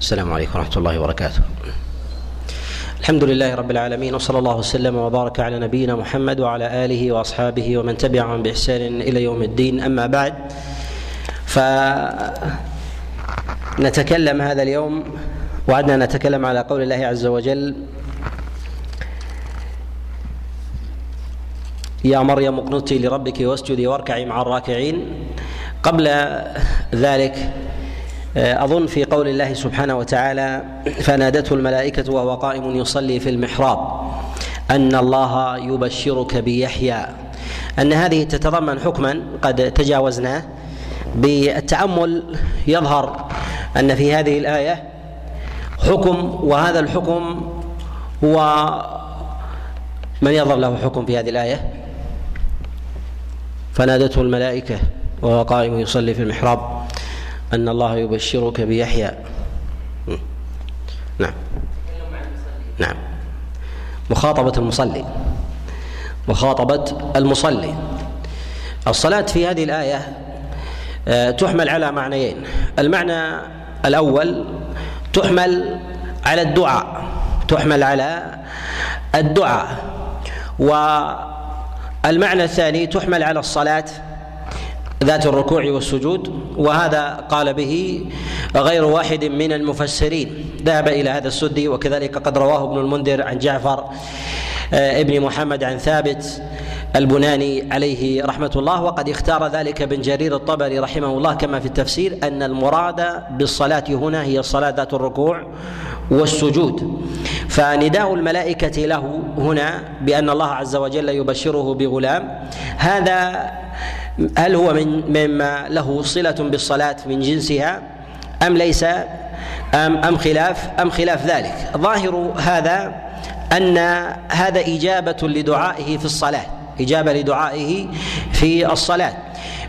السلام عليكم ورحمة الله وبركاته. الحمد لله رب العالمين وصلى الله وسلم وبارك على نبينا محمد وعلى آله وأصحابه ومن تبعهم بإحسان إلى يوم الدين أما بعد فنتكلم هذا اليوم وعدنا نتكلم على قول الله عز وجل يا مريم اقنتي لربك واسجدي واركعي مع الراكعين قبل ذلك آه، أظن في قول الله سبحانه وتعالى فنادته الملائكة وهو قائم يصلي في المحراب أن الله يبشرك بيحيى. أن هذه تتضمن حكما قد تجاوزناه بالتأمل يظهر أن في هذه الآية حكم وهذا الحكم هو من يظهر له حكم في هذه الآية؟ فنادته الملائكة وهو قائم يصلي في المحراب. أن الله يبشرك بيحيى. نعم. نعم. مخاطبة المصلي. مخاطبة المصلي. الصلاة في هذه الآية آه، تحمل على معنيين. المعنى الأول تحمل على الدعاء. تحمل على الدعاء. والمعنى الثاني تحمل على الصلاة. ذات الركوع والسجود وهذا قال به غير واحد من المفسرين. ذهب إلى هذا السدي وكذلك قد رواه ابن المنذر عن جعفر آه، ابن محمد عن ثابت البناني عليه رحمة الله. وقد اختار ذلك ابن جرير الطبري رحمه الله كما في التفسير أن المراد بالصلاة هنا هي الصلاة ذات الركوع والسجود. فنداء الملائكة له هنا بأن الله عز وجل يبشره بغلام. هذا هل هو من مما له صلة بالصلاة من جنسها أم ليس؟ أم أم خلاف؟ أم خلاف ذلك. ظاهر هذا أن هذا إجابة لدعائه في الصلاة. إجابة لدعائه في الصلاة.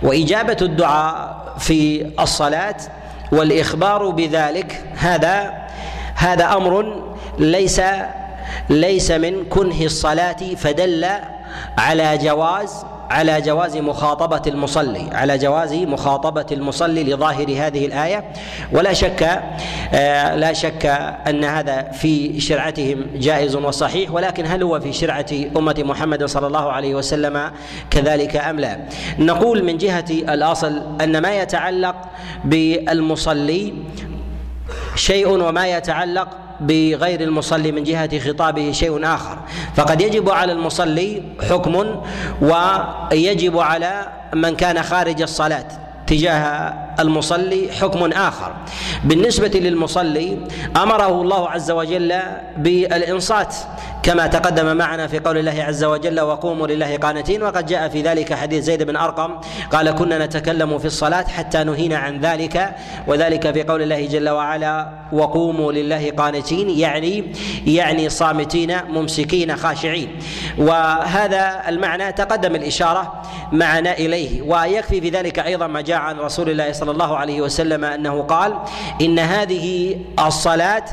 وإجابة الدعاء في الصلاة والإخبار بذلك هذا هذا أمر ليس ليس من كنه الصلاة فدل على جواز على جواز مخاطبة المصلي على جواز مخاطبة المصلي لظاهر هذه الآية. ولا شك آه، لا شك أن هذا في شرعتهم جائز وصحيح ولكن هل هو في شرعة أمة محمد صلى الله عليه وسلم كذلك أم لا؟ نقول من جهة الأصل أن ما يتعلق بالمصلي شيء وما يتعلق بغير المصلي من جهة خطابه شيء آخر. فقد يجب على المصلي حكم ويجب على من كان خارج الصلاة تجاه المصلي حكم آخر. بالنسبة للمصلي أمره الله عز وجل بالإنصات كما تقدم معنا في قول الله عز وجل وقوموا لله قانتين. وقد جاء في ذلك حديث زيد بن أرقم قال كنا نتكلم في الصلاة حتى نهينا عن ذلك. وذلك في قول الله جل وعلا وقوموا لله قانتين. يعني يعني صامتين ممسكين خاشعين. وهذا المعنى تقدم الإشارة معنا إليه. ويكفي في ذلك أيضا ما جاء عن رسول الله صلى الله عليه وسلم أنه قال إن هذه الصلاة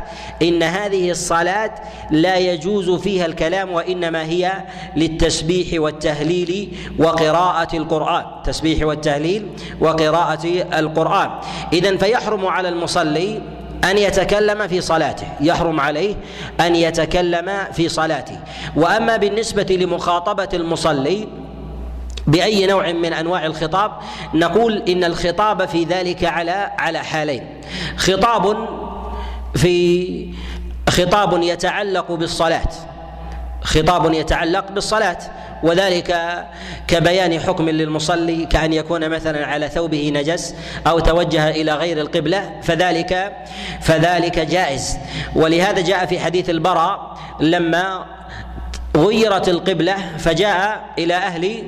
إن هذه الصلاة لا يجوز فيها الكلام وإنما هي للتسبيح والتهليل وقراءة القرآن. تسبيح والتهليل وقراءة القرآن. اذا فيحرم على المصلي أن يتكلم في صلاته. يحرم عليه أن يتكلم في صلاته. وأما بالنسبة لمخاطبة المصلي بأي نوع من أنواع الخطاب نقول إن الخطاب في ذلك على على حالين. خطاب في خطاب يتعلق بالصلاة. خطاب يتعلق بالصلاة وذلك كبيان حكم للمصلي كأن يكون مثلا على ثوبه نجس أو توجه إلى غير القبلة فذلك فذلك جائز. ولهذا جاء في حديث البراء لما غيرت القبلة فجاء إلى أهل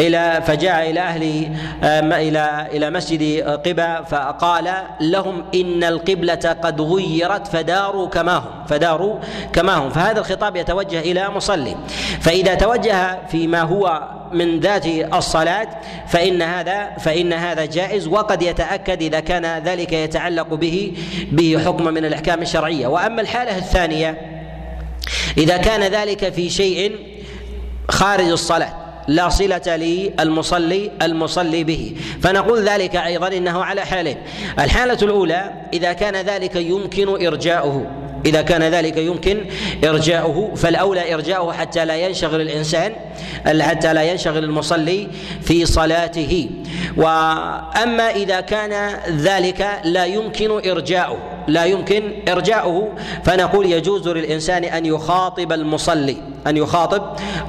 إلى فجاء إلى أهل إلى إلى مسجد قباء فقال لهم إن القبلة قد غيرت فداروا كما هم فداروا كما هم. فهذا الخطاب يتوجه إلى مصلي. فإذا توجه فيما هو من ذات الصلاة فإن هذا فإن هذا جائز وقد يتأكد إذا كان ذلك يتعلق به به حكم من الأحكام الشرعية. وأما الحالة الثانية إذا كان ذلك في شيء خارج الصلاة لا صلة للمصلي المصلي به. فنقول ذلك أيضا إنه على حالين. الحالة الأولى إذا كان ذلك يمكن إرجاؤه. إذا كان ذلك يمكن إرجاؤه فالأولى إرجاؤه حتى لا ينشغل الإنسان حتى لا ينشغل المصلي في صلاته. وأما إذا كان ذلك لا يمكن إرجاؤه لا يمكن إرجاؤه فنقول يجوز للإنسان أن يخاطب المصلي. أن يخاطب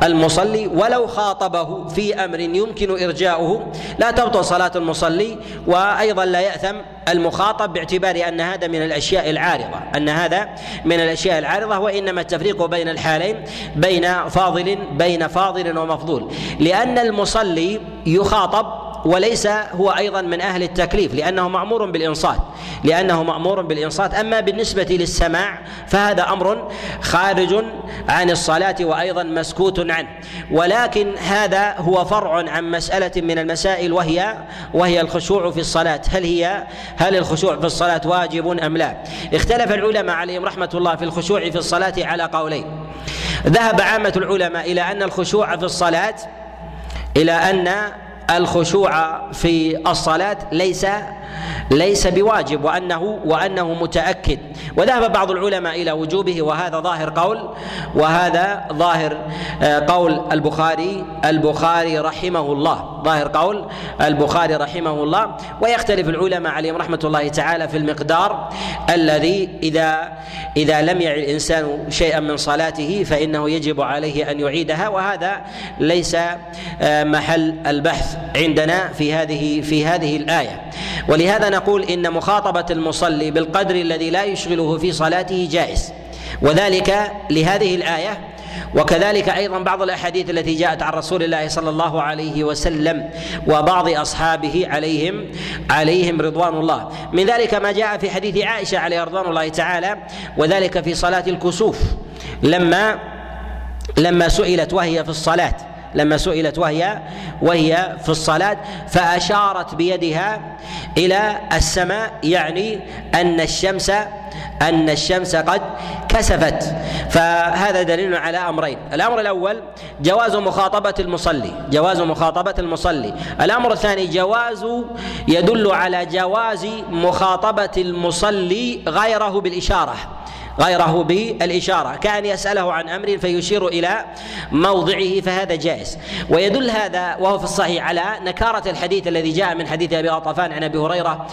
المصلي ولو خاطبه في أمر يمكن إرجاؤه. لا تبطل صلاة المصلي وأيضا لا يأثم المخاطب باعتبار أن هذا من الأشياء العارضة. أن هذا من الأشياء العارضة وإنما التفريق بين الحالين بين فاضل بين فاضل ومفضول. لأن المصلي يخاطب وليس هو أيضا من أهل التكليف لأنه مأمور بالإنصات لأنه مأمور بالإنصات. أما بالنسبة للسماع فهذا أمر خارج عن الصلاة وأيضا مسكوت عنه. ولكن هذا هو فرع عن مسألة من المسائل وهي وهي الخشوع في الصلاة. هل هي هل الخشوع في الصلاة واجب أم لا؟ اختلف العلماء عليهم رحمة الله في الخشوع في الصلاة على قولين. ذهب عامة العلماء إلى أن الخشوع في الصلاة إلى أن الخشوع في الصلاة ليس ليس بواجب وأنه وأنه متأكد. وذهب بعض العلماء إلى وجوبه وهذا ظاهر قول وهذا ظاهر آه، قول البخاري البخاري رحمه الله. ظاهر قول البخاري رحمه الله. ويختلف العلماء عليهم رحمة الله تعالى في المقدار الذي إذا إذا لم يعي الإنسان شيئا من صلاته فإنه يجب عليه أن يعيدها. وهذا ليس آه، محل البحث عندنا في هذه في هذه الآية. ولهذا نقول إن مخاطبة المصلي بالقدر الذي لا يشغله في صلاته جائز. وذلك لهذه الآية وكذلك أيضا بعض الأحاديث التي جاءت عن رسول الله صلى الله عليه وسلم وبعض أصحابه عليهم عليهم رضوان الله. من ذلك ما جاء في حديث عائشة عليه رضوان الله تعالى وذلك في صلاة الكسوف لما لما سئلت وهي في الصلاة. لما سئلت وهي وهي في الصلاة فأشارت بيدها إلى السماء يعني أن الشمس أن الشمس قد كسفت. فهذا دليل على أمرين. الأمر الأول جواز مخاطبة المصلي جواز مخاطبة المصلي. الأمر الثاني جواز يدل على جواز مخاطبة المصلي غيره بالإشارة. غيره بالإشارة. كأن يسأله عن أمر فيشير إلى موضعه فهذا جائز. ويدل هذا وهو في الصحيح على نكارة الحديث الذي جاء من حديث أبي غطفان عن أبي هريرة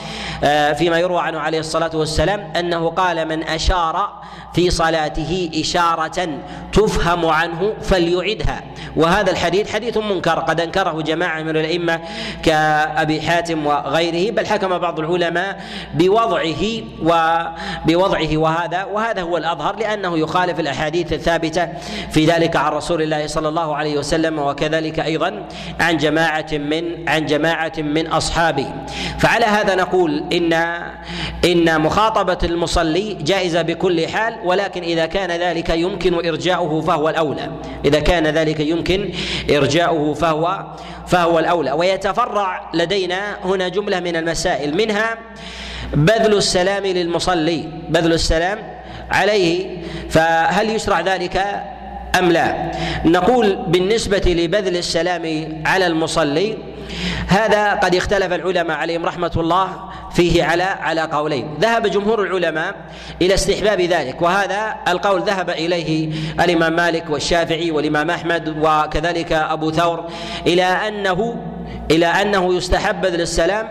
آه، فيما يروى عنه عليه الصلاة والسلام أنه قال من أشار في صلاته إشارة تفهم عنه فليعدها وهذا الحديث حديث منكر قد أنكره جماعة من الأئمة كأبي حاتم وغيره بل حكم بعض العلماء بوضعه وبوضعه وهذا وهذا هو الأظهر لأنه يخالف الأحاديث الثابتة في ذلك عن رسول الله صلى الله عليه وسلم وكذلك أيضا عن جماعة من عن جماعة من أصحابه فعلى هذا نقول إن إن مخاطبة المصلي جائزة بكل حال ولكن إذا كان ذلك يمكن إرجاؤه فهو الأولى. إذا كان ذلك يمكن إرجاؤه فهو فهو الأولى. ويتفرع لدينا هنا جملة من المسائل منها بذل السلام للمصلي. بذل السلام عليه فهل يشرع ذلك أم لا؟ نقول بالنسبة لبذل السلام على المصلي هذا قد اختلف العلماء عليهم رحمة الله فيه على على قولين. ذهب جمهور العلماء إلى استحباب ذلك وهذا القول ذهب إليه الإمام مالك والشافعي والإمام أحمد وكذلك أبو ثور إلى أنه إلى أنه يستحب بذل السلام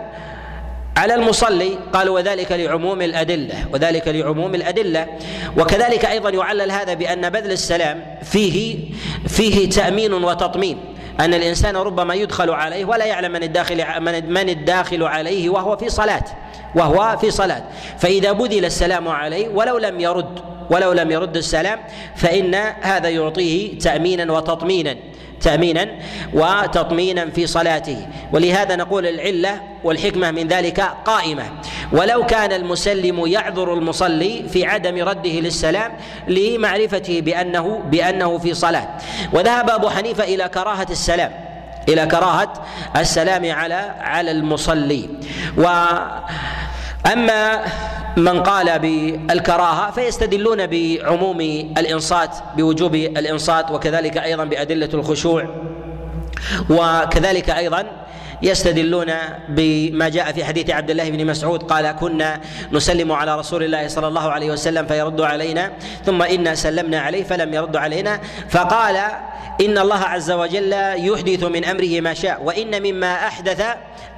على المصلي قال وذلك لعموم الأدلة وذلك لعموم الأدلة. وكذلك أيضا يعلل هذا بأن بذل السلام فيه فيه تأمين وتطمين. أن الإنسان ربما يدخل عليه ولا يعلم من الداخل من الداخل عليه وهو في صلاة وهو في صلاة. فإذا بذل السلام عليه ولو لم يرد ولو لم يرد السلام فإن هذا يعطيه تأمينا وتطمينا تأمينا وتطمينا في صلاته. ولهذا نقول العلة والحكمة من ذلك قائمة. ولو كان المسلم يعذر المصلي في عدم رده للسلام لمعرفته بأنه بأنه في صلاة. وذهب أبو حنيفة إلى كراهة السلام إلى كراهة السلام على على المصلي. و أما من قال بالكراهة فيستدلون بعموم الإنصات بوجوب الإنصات وكذلك أيضا بأدلة الخشوع وكذلك أيضا يستدلون بما جاء في حديث عبد الله بن مسعود قال كنا نسلم على رسول الله صلى الله عليه وسلم فيرد علينا ثم إنا سلمنا عليه فلم يرد علينا. فقال إن الله عز وجل يحدث من أمره ما شاء وإن مما أحدث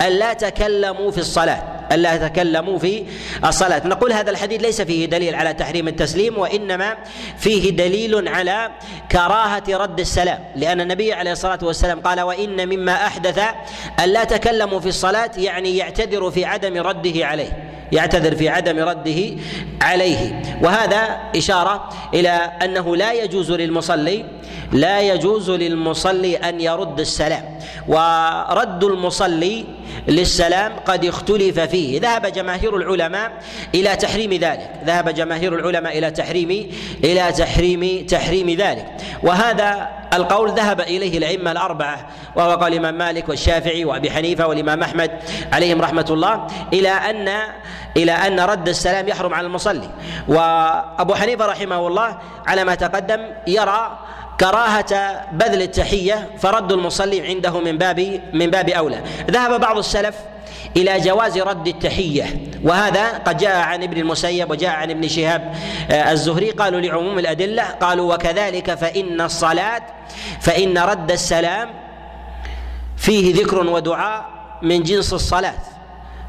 ألا تكلموا في الصلاة ألا تكلموا في الصلاة. نقول هذا الحديث ليس فيه دليل على تحريم التسليم وإنما فيه دليل على كراهة رد السلام لأن النبي عليه الصلاة والسلام قال وإن مما أحدث الا تكلموا في الصلاة يعني يعتذر في عدم رده عليه يعتذر في عدم رده عليه. وهذا إشارة إلى أنه لا يجوز للمصلي لا يجوز للمصلي أن يرد السلام. ورد المصلي للسلام قد اختلف فيه. ذهب جماهير العلماء إلى تحريم ذلك. ذهب جماهير العلماء إلى تحريم إلى تحريم تحريم ذلك. وهذا القول ذهب إليه الأئمة الأربعة وهو قول الإمام مالك والشافعي وابي حنيفة والإمام أحمد عليهم رحمة الله إلى ان إلى أن رد السلام يحرم على المصلي. وأبو حنيفة رحمه الله على ما تقدم يرى كراهة بذل التحية فرد المصلي عنده من باب من باب أولى. ذهب بعض السلف إلى جواز رد التحية وهذا قد جاء عن ابن المسيب وجاء عن ابن شهاب آه، الزهري قالوا لعموم الأدلة قالوا وكذلك فإن الصلاة فإن رد السلام فيه ذكر ودعاء من جنس الصلاة.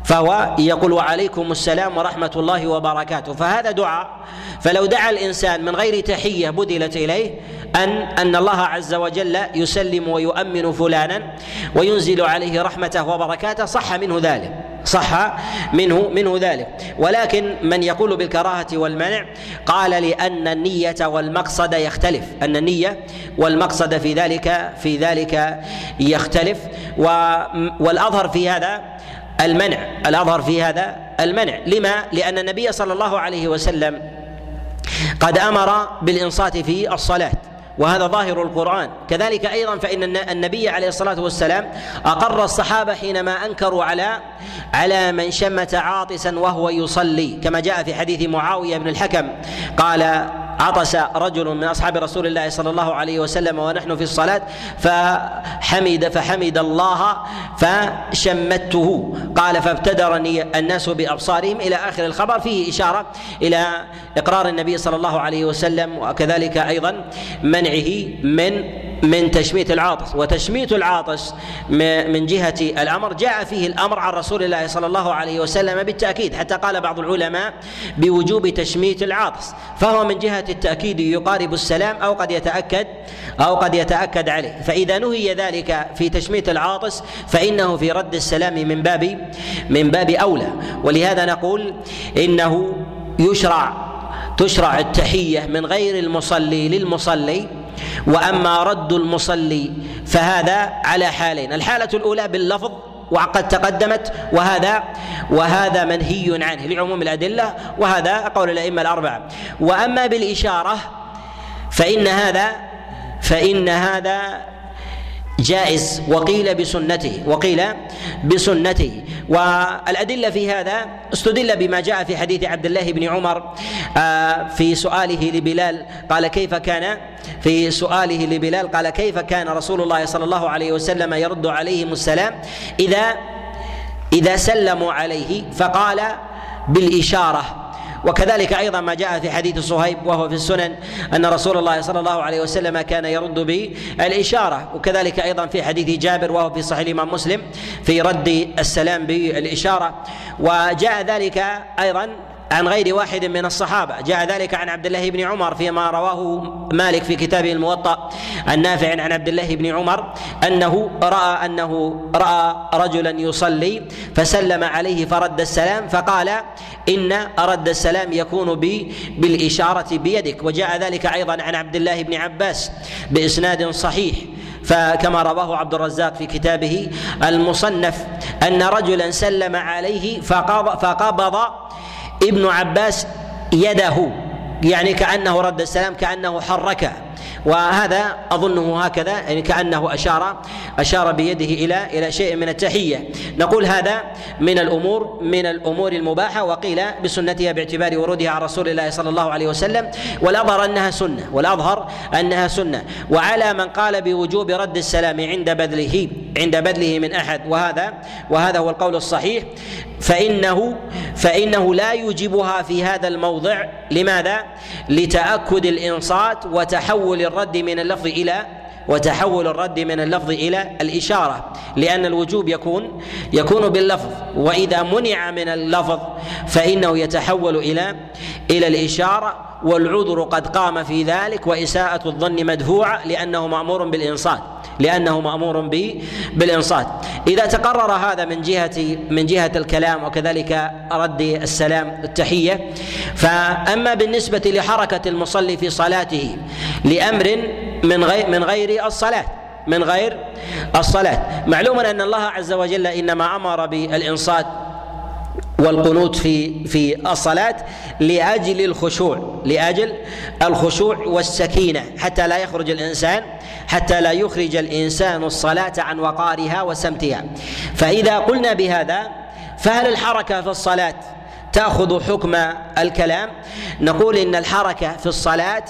فهو يقول وعليكم السلام ورحمة الله وبركاته. فهذا دعاء فلو دعا الإنسان من غير تحية بدلت إليه أن أن الله عز وجل يسلم ويؤمن فلانا وينزل عليه رحمته وبركاته صح منه ذلك. صح منه منه ذلك. ولكن من يقول بالكراهة والمنع قال لأن النية والمقصد يختلف. أن النية والمقصد في ذلك في ذلك يختلف. والأظهر في هذا المنع. الأظهر في هذا المنع. لما؟ لأن النبي صلى الله عليه وسلم قد أمر بالإنصات في الصلاة وهذا ظاهر القرآن. كذلك أيضا فإن النبي عليه الصلاة والسلام أقر الصحابة حينما أنكروا على على من شمت عاطسا وهو يصلي. كما جاء في حديث معاوية بن الحكم قال عطس رجل من أصحاب رسول الله صلى الله عليه وسلم ونحن في الصلاة فحمد فحمد الله فشمته. قال فابتدرني الناس بأبصارهم إلى آخر الخبر. فيه إشارة إلى إقرار النبي صلى الله عليه وسلم وكذلك أيضا منعه من من تشميت العاطس وتشميت العاطس من جهة الأمر. جاء فيه الأمر عن رسول الله صلى الله عليه وسلم بالتأكيد حتى قال بعض العلماء بوجوب تشميت العاطس فهو من جهة التأكيد يقارب السلام أو قد يتأكد أو قد يتأكد عليه. فإذا نهي ذلك في تشميت العاطس فإنه في رد السلام من باب من باب أولى. ولهذا نقول إنه يشرع تشرع التحية من غير المصلي للمصلي وأما رد المصلي فهذا على حالين الحالة الأولى باللفظ وقد تقدمت وهذا وهذا منهي عنه لعموم الأدلة وهذا قول الأئمة الأربعة. وأما بالإشارة فإن هذا فإن هذا جائز وقيل بسنته وقيل بسنته. والأدلة في هذا استدل بما جاء في حديث عبد الله بن عمر آه، في سؤاله لبلال قال كيف كان؟ في سؤاله لبلال قال كيف كان رسول الله صلى الله عليه وسلم يرد عليهم السلام إذا إذا سلموا عليه؟ فقال بالإشارة. وكذلك أيضا ما جاء في حديث صهيب وهو في السنن أن رسول الله صلى الله عليه وسلم كان يرد بالإشارة وكذلك أيضا في حديث جابر وهو في صحيح الإمام مسلم في رد السلام بالإشارة. وجاء ذلك أيضا عن غير واحد من الصحابة. جاء ذلك عن عبد الله بن عمر فيما رواه مالك في كتابه الموطأ النافع عن عبد الله بن عمر أنه رأى أنه رأى رجلا يصلي فسلم عليه فرد السلام فقال إن رد السلام يكون بالإشارة بيدك. وجاء ذلك أيضا عن عبد الله بن عباس بإسناد صحيح. فكما رواه عبد الرزاق في كتابه المصنف أن رجلا سلم عليه فقبض ابن عباس يده يعني كأنه رد السلام كأنه حركه وهذا أظنه هكذا يعني كأنه أشار أشار بيده إلى إلى شيء من التحية. نقول هذا من الأمور من الأمور المباحة وقيل بسنتها باعتبار ورودها عن رسول الله صلى الله عليه وسلم والأظهر أنها سنة والأظهر أنها سنة. وعلى من قال بوجوب رد السلام عند بذله عند بذله من أحد. وهذا وهذا هو القول الصحيح. فإنه فإنه لا يوجبها في هذا الموضع. لماذا؟ لتأكد الإنصات وتحول الرد من اللفظ إلى وتحول الرد من اللفظ إلى الإشارة لأن الوجوب يكون يكون باللفظ وإذا منع من اللفظ فإنه يتحول إلى إلى الإشارة والعذر قد قام في ذلك وإساءة الظن مدفوعة لأنه مأمور بالإنصات لأنه مأمور به بالإنصات. إذا تقرر هذا من جهه من جهة الكلام وكذلك رد السلام التحية فأما بالنسبة لحركة المصلي في صلاته لأمر من غير من غير الصلاة من غير الصلاة. معلوم أن الله عز وجل إنما أمر بالإنصات والقنوت في في الصلاة لأجل الخشوع لأجل الخشوع والسكينة حتى لا يخرج الإنسان حتى لا يخرج الإنسان الصلاة عن وقارها وسمتها. فإذا قلنا بهذا فهل الحركة في الصلاة تأخذ حكم الكلام؟ نقول إن الحركة في الصلاة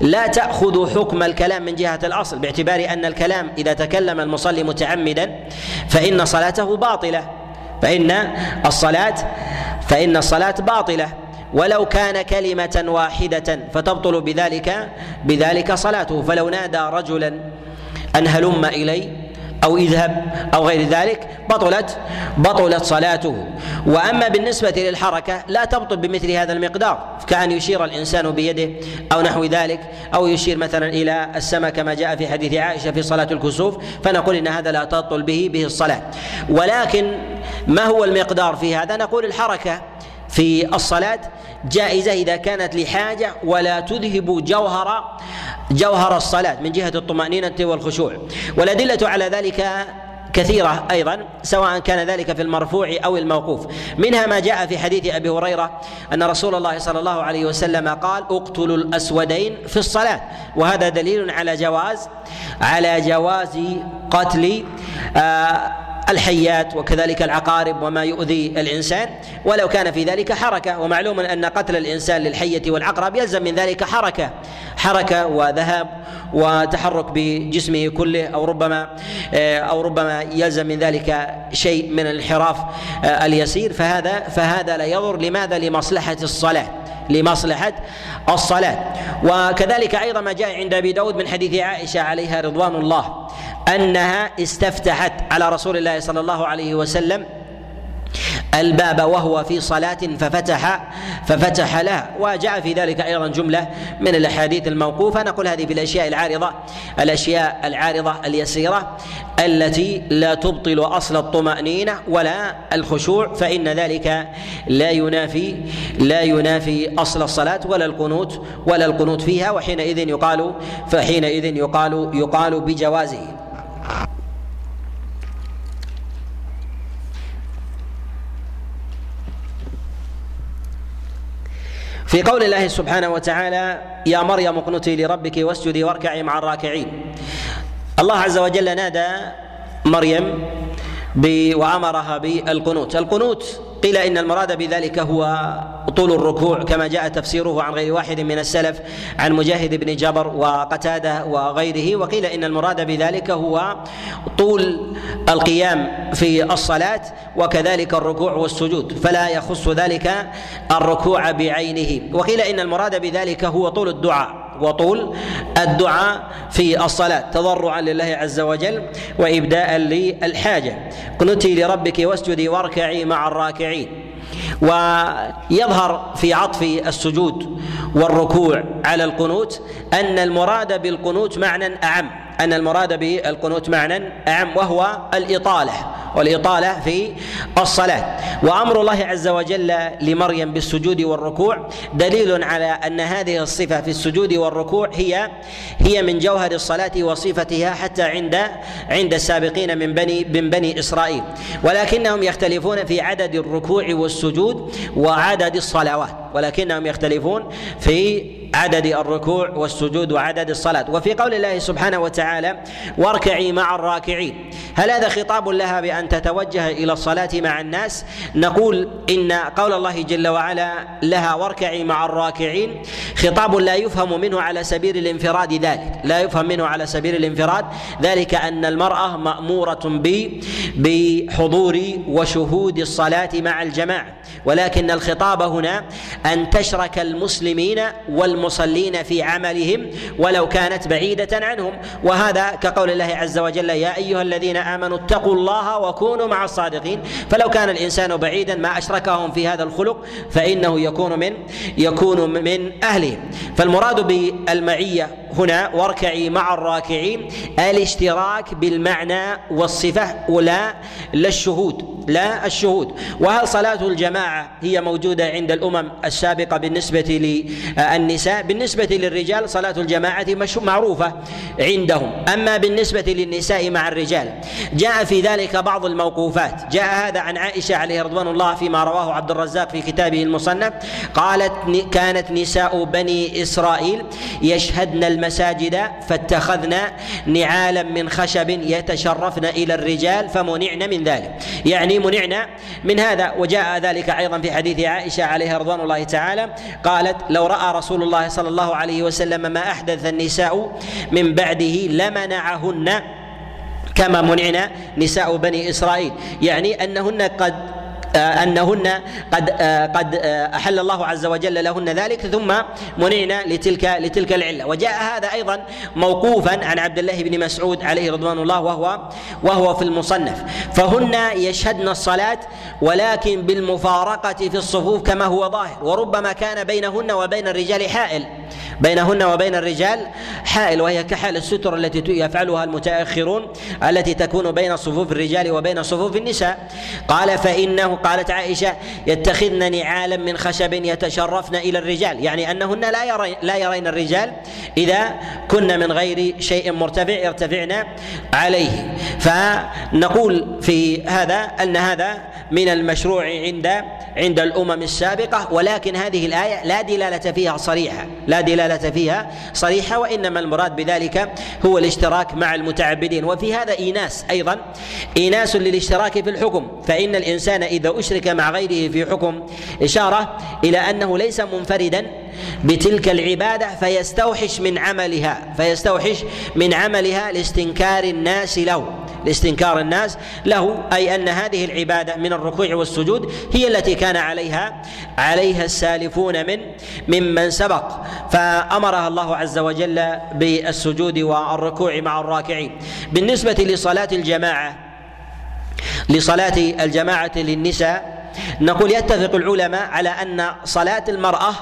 لا تأخذ حكم الكلام من جهة الأصل باعتبار أن الكلام إذا تكلم المصلي متعمدا فإن صلاته باطلة. فإن الصلاة فإن الصلاة باطلة. ولو كان كلمة واحدة فتبطل بذلك بذلك صلاته. فلو نادى رجلا أن هلم إلي أو إذهب أو غير ذلك بطلت بطلت صلاته. وأما بالنسبة للحركة لا تبطل بمثل هذا المقدار. كأن يشير الإنسان بيده أو نحو ذلك أو يشير مثلا إلى السماء كما جاء في حديث عائشة في صلاة الكسوف فنقول إن هذا لا تبطل به به الصلاة. ولكن ما هو المقدار في هذا؟ نقول الحركة في الصلاة جائزة إذا كانت لحاجة ولا تذهب جوهر جوهر الصلاة من جهة الطمأنينة والخشوع. والأدلة على ذلك كثيرة أيضا سواء كان ذلك في المرفوع أو الموقوف. منها ما جاء في حديث أبي هريرة أن رسول الله صلى الله عليه وسلم قال اقتلوا الأسودين في الصلاة. وهذا دليل على جواز على جواز قتل آه الحيات وكذلك العقارب وما يؤذي الإنسان. ولو كان في ذلك حركة ومعلوم أن قتل الإنسان للحية والعقرب يلزم من ذلك حركة حركة وذهاب وتحرك بجسمه كله أو ربما آه، أو ربما يلزم من ذلك شيء من الانحراف آه، اليسير. فهذا فهذا لا يضر. لماذا؟ لمصلحة الصلاة. لمصلحة الصلاة. وكذلك أيضا ما جاء عند أبي داود من حديث عائشة عليها رضوان الله أنها استفتحت على رسول الله صلى الله عليه وسلم الباب وهو في صلاة ففتح ففتح لها وجاء في ذلك أيضا جملة من الأحاديث الموقوفة. نقول هذه في الأشياء العارضة الأشياء العارضة اليسيرة التي لا تبطل أصل الطمأنينة ولا الخشوع فإن ذلك لا ينافي لا ينافي أصل الصلاة ولا القنوت ولا القنوت فيها. وحينئذ يقال فحينئذ يقال يقال بجوازه. في قول الله سبحانه وتعالى يا مريم اقنتي لربك واسجدي واركعي مع الراكعين. الله عز وجل نادى مريم وأمرها بالقنوت. القنوت قيل إن المراد بذلك هو طول الركوع كما جاء تفسيره عن غير واحد من السلف عن مجاهد بن جبر وقتادة وغيره وقيل إن المراد بذلك هو طول القيام في الصلاة وكذلك الركوع والسجود فلا يخص ذلك الركوع بعينه. وقيل إن المراد بذلك هو طول الدعاء. وطول الدعاء في الصلاة تضرعا لله عز وجل وإبداء للحاجة. قنتي لربك واسجدي واركعي مع الراكعين. ويظهر في عطف السجود والركوع على القنوت أن المراد بالقنوت معنى أعم أن المراد بالقنوت معنى أعم وهو الإطالة والإطالة في الصلاة. وأمر الله عز وجل لمريم بالسجود والركوع دليل على أن هذه الصفة في السجود والركوع هي هي من جوهر الصلاة وصفتها حتى عند عند السابقين من بني من بني إسرائيل. ولكنهم يختلفون في عدد الركوع والسجود وعدد الصلوات ولكنهم يختلفون في عدد الركوع والسجود وعدد الصلاة. وفي قول الله سبحانه وتعالى واركعي مع الراكعين. هل هذا خطاب لها بأن تتوجه إلى الصلاة مع الناس؟ نقول إن قول الله جل وعلا لها واركعي مع الراكعين. خطاب لا يفهم منه على سبيل الانفراد ذلك. لا يفهم منه على سبيل الانفراد ذلك أن المرأة مأمورة بحضور وشهود الصلاة مع الجماعة. ولكن الخطاب هنا أن تشرك المسلمين والمصلين في عملهم ولو كانت بعيدة عنهم. وهذا كقول الله عز وجل يا أيها الذين آمنوا اتقوا الله وكونوا مع الصادقين. فلو كان الإنسان بعيدا ما أشركهم في هذا الخلق فإنه يكون من يكون من أهله. فالمراد بالمعية هنا واركعي مع الراكعين الاشتراك بالمعنى والصفة ولا لا الشهود. لا الشهود. وهل صلاة الجماعة هي موجودة عند الأمم السابقة بالنسبة للنساء بالنسبة للرجال صلاة الجماعة معروفة عندهم. أما بالنسبة للنساء مع الرجال جاء في ذلك بعض الموقوفات. جاء هذا عن عائشة عليه رضوان الله فيما رواه عبد الرزاق في كتابه المصنف. قالت كانت نساء بني إسرائيل يشهدن المساجد فاتخذنا نعالا من خشب يتشرفن إلى الرجال فمنعن من ذلك. يعني منعنا من هذا. وجاء ذلك أيضا في حديث عائشة عليها رضوان الله تعالى قالت لو رأى رسول الله صلى الله عليه وسلم ما أحدث النساء من بعده لمنعهن. كما منعنا نساء بني إسرائيل. يعني أنهن قد أنهن قد آه، قد آه، أحل الله عز وجل لهن ذلك ثم منعنا لتلك لتلك العلة. وجاء هذا أيضا موقوفا عن عبد الله بن مسعود عليه رضوان الله وهو وهو في المصنف. فهن يشهدن الصلاة ولكن بالمفارقة في الصفوف كما هو ظاهر. وربما كان بينهن وبين الرجال حائل. بينهن وبين الرجال حائل وهي كحال الستر التي يفعلها المتأخرون التي تكون بين صفوف الرجال وبين صفوف النساء. قال فإنه قالت عائشة يتخذن نعالا من خشب يتشرفن إلى الرجال. يعني أنهن لا يرين لا يرين الرجال إذا كن من غير شيء مرتفع يرتفعن عليه. فنقول في هذا أن هذا من المشروع عند عند الأمم السابقة ولكن هذه الآية لا دلالة فيها صريحة لا دلالة فيها صريحة وإنما المراد بذلك هو الاشتراك مع المتعبدين. وفي هذا إيناس أيضا إيناس للاشتراك في الحكم فإن الإنسان إذا أشرك مع غيره في حكم إشارة إلى أنه ليس منفردا بتلك العبادة فيستوحش من عملها فيستوحش من عملها لاستنكار الناس له. لاستنكار الناس له أي أن هذه العبادة من الركوع والسجود هي التي كان عليها عليها السالفون من ممن سبق. فأمرها الله عز وجل بالسجود والركوع مع الراكعين. بالنسبة لصلاة الجماعة لصلاة الجماعة للنساء نقول يتفق العلماء على أن صلاة المرأة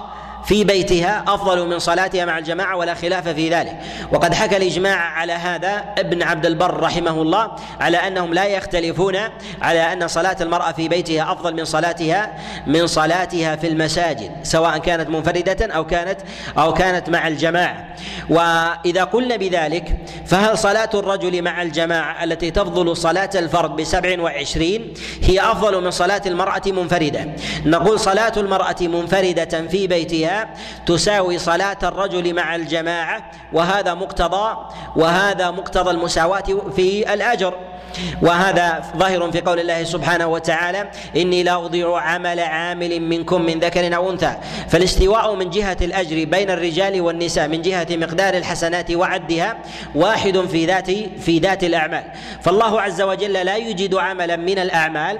في بيتها أفضل من صلاتها مع الجماعة ولا خلاف في ذلك. وقد حكى الإجماع على هذا ابن عبد البر رحمه الله على أنهم لا يختلفون على أن صلاة المرأة في بيتها أفضل من صلاتها من صلاتها في المساجد سواء كانت منفردة أو كانت أو كانت مع الجماعة. وإذا قلنا بذلك فهل صلاة الرجل مع الجماعة التي تفضل صلاة الفرد بسبع وعشرين هي أفضل من صلاة المرأة منفردة؟ نقول صلاة المرأة منفردة في بيتها تساوي صلاة الرجل مع الجماعة وهذا مقتضى وهذا مقتضى المساواة في الأجر. وهذا ظاهر في قول الله سبحانه وتعالى إني لا أضيع عمل عامل منكم من ذكر أو أنثى. فالاستواء من جهة الأجر بين الرجال والنساء من جهة مقدار الحسنات وعدها واحد في ذات في ذات الأعمال. فالله عز وجل لا يجد عملا من الأعمال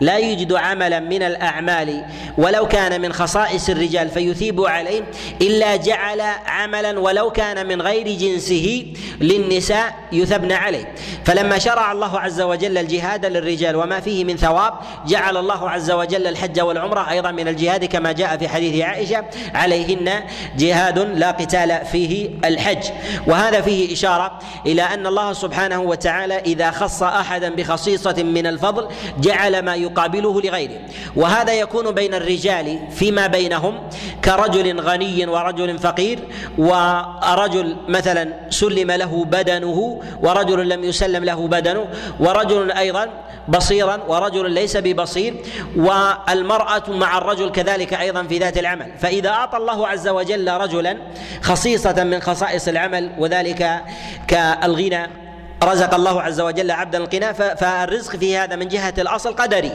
لا يجد عملا من الأعمال ولو كان من خصائص الرجال فيثيب عليه إلا جعل عملا ولو كان من غير جنسه للنساء يثبن عليه. فلما شرع الله عز وجل الجهاد للرجال وما فيه من ثواب جعل الله عز وجل الحج والعمرة أيضا من الجهاد كما جاء في حديث عائشة عليهن جهاد لا قتال فيه الحج. وهذا فيه إشارة إلى أن الله سبحانه وتعالى إذا خص أحدا بخصيصة من الفضل جعل ما وانما يقابله لغيره. وهذا يكون بين الرجال فيما بينهم كرجل غني ورجل فقير ورجل مثلا سلم له بدنه ورجل لم يسلم له بدنه ورجل أيضا بصيرا ورجل ليس ببصير والمرأة مع الرجل كذلك أيضا في ذات العمل. فإذا أعطى الله عز وجل رجلا خصيصة من خصائص العمل وذلك كالغنى رزق الله عز وجل عبدا الغنى فالرزق في هذا من جهة الأصل قدري.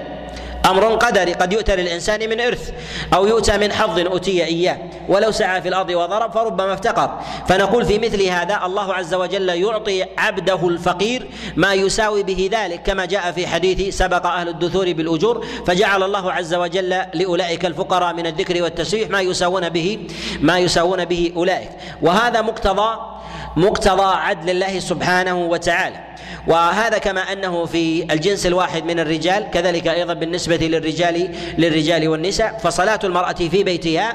أمر قدري قد يؤتى للإنسان من إرث أو يؤتى من حظ أوتي إياه. ولو سعى في الأرض وضرب فربما افتقر. فنقول في مثل هذا الله عز وجل يعطي عبده الفقير ما يساوي به ذلك كما جاء في حديث سبق أهل الدثور بالأجور. فجعل الله عز وجل لأولئك الفقراء من الذكر والتسبيح ما يساوون به ما يساوون به أولئك. وهذا مقتضى مقتضى عدل الله سبحانه وتعالى. وهذا كما أنه في الجنس الواحد من الرجال كذلك أيضا بالنسبة للرجال للرجال والنساء فصلاة المرأة في بيتها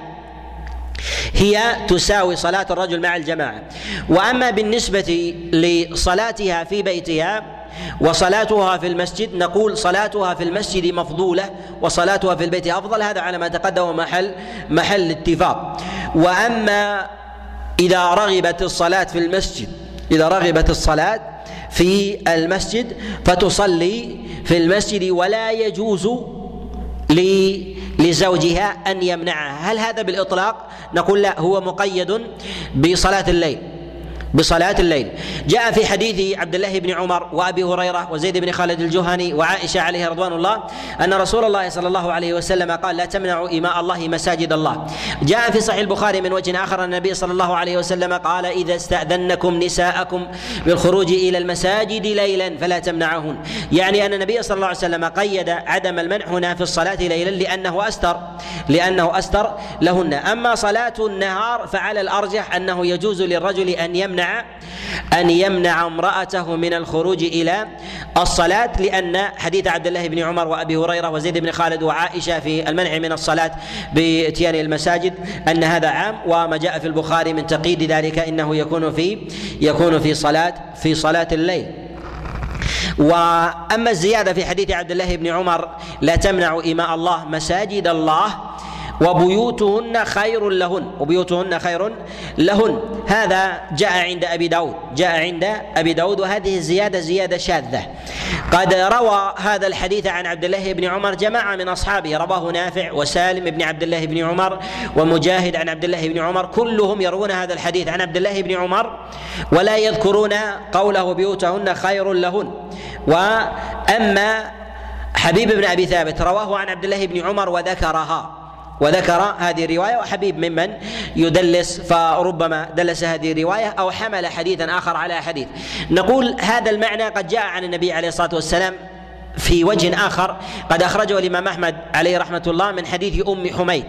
هي تساوي صلاة الرجل مع الجماعة. وأما بالنسبة لصلاتها في بيتها وصلاتها في المسجد نقول صلاتها في المسجد مفضولة وصلاتها في البيت أفضل هذا على ما تقدم محل محل اتفاق. وأما إذا رغبت الصلاة في المسجد إذا رغبت الصلاة في المسجد فتصلي في المسجد ولا يجوز لزوجها أن يمنعها. هل هذا بالإطلاق؟ نقول لا هو مقيد بصلاة الليل. بصلاة الليل. جاء في حديث عبد الله بن عمر وأبي هريرة وزيد بن خالد الجهني وعائشة عليه رضوان الله أن رسول الله صلى الله عليه وسلم قال لا تمنعوا إماء الله مساجد الله. جاء في صحيح البخاري من وجه آخر النبي صلى الله عليه وسلم قال إذا استأذنكم نساءكم بالخروج إلى المساجد ليلا فلا تمنعهن. يعني أن النبي صلى الله عليه وسلم قيد عدم المنع هنا في الصلاة ليلا لأنه أستر لأنه أستر لهن. أما صلاة النهار فعلى الأرجح أنه يجوز للرجل أن يمنع أن يمنع امرأته من الخروج إلى الصلاة لأن حديث عبد الله بن عمر وأبي هريرة وزيد بن خالد وعائشة في المنع من الصلاة باتيان المساجد أن هذا عام وما جاء في البخاري من تقييد ذلك إنه يكون في يكون في صلاة في صلاة الليل. وأما الزيادة في حديث عبد الله بن عمر لا تمنع إماء الله مساجد الله وبيوتهن خير لهن. وبيوتهن خير لهن. هذا جاء عند أبي داود. جاء عند أبي داود وهذه الزيادة زيادة شاذة. قد روى هذا الحديث عن عبد الله بن عمر جماعة من أصحابه. رواه نافع وسالم بن عبد الله بن عمر ومجاهد عن عبد الله بن عمر. كلهم يروون هذا الحديث عن عبد الله بن عمر ولا يذكرون قوله بيوتهن خير لهن. وأما حبيب بن أبي ثابت رواه عن عبد الله بن عمر وذكرها. وذكر هذه الرواية وحبيب ممن يدلس فربما دلس هذه الرواية أو حمل حديثا آخر على حديث. نقول هذا المعنى قد جاء عن النبي عليه الصلاة والسلام في وجه آخر قد أخرجه الإمام أحمد عليه رحمة الله من حديث أم حميد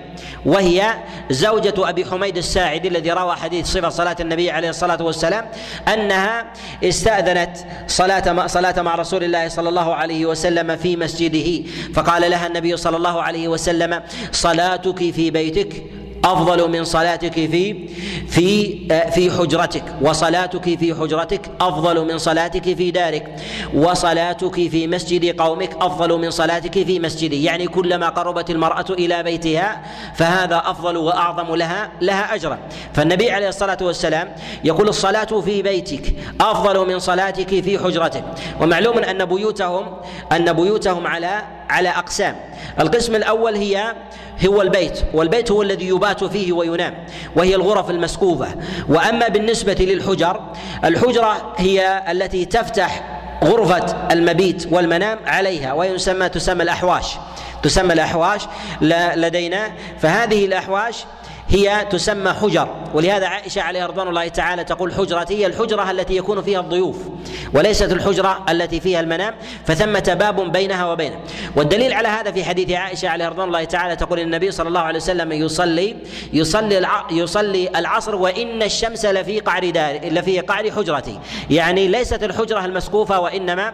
وهي زوجة أبي حميد الساعدي الذي روى حديث صفة صلاة النبي عليه الصلاة والسلام أنها استأذنت صلاة صلاة مع رسول الله صلى الله عليه وسلم في مسجده فقال لها النبي صلى الله عليه وسلم صلاتك في بيتك أفضل من صلاتك في في في حجرتك. وصلاتك في حجرتك أفضل من صلاتك في دارك. وصلاتك في مسجد قومك أفضل من صلاتك في مسجدي يعني كلما قربت المرأة إلى بيتها فهذا أفضل وأعظم لها لها أجرا. فالنبي عليه الصلاة والسلام يقول الصلاة في بيتك أفضل من صلاتك في حجرتك. ومعلوم أن بيوتهم أن بيوتهم على على أقسام. القسم الأول هي هو البيت. والبيت هو الذي يبات فيه وينام وهي الغرف المسقوفه وأما بالنسبة للحجر الحجرة هي التي تفتح غرفة المبيت والمنام عليها ويسمى تسمى الأحواش. تسمى الأحواش لدينا. فهذه الأحواش هي تسمى حجر ولهذا عائشة عليها رضوان الله تعالى تقول حجرتي هي الحجرة التي يكون فيها الضيوف وليست الحجرة التي فيها المنام فثمة باب بينها وبينه. والدليل على هذا في حديث عائشة عليه رضوان الله تعالى تقول النبي صلى الله عليه وسلم يصلي يصلي يصلي العصر وإن الشمس لفي قعر دار لفي قعر حجرتي. يعني ليست الحجرة المسقوفة وإنما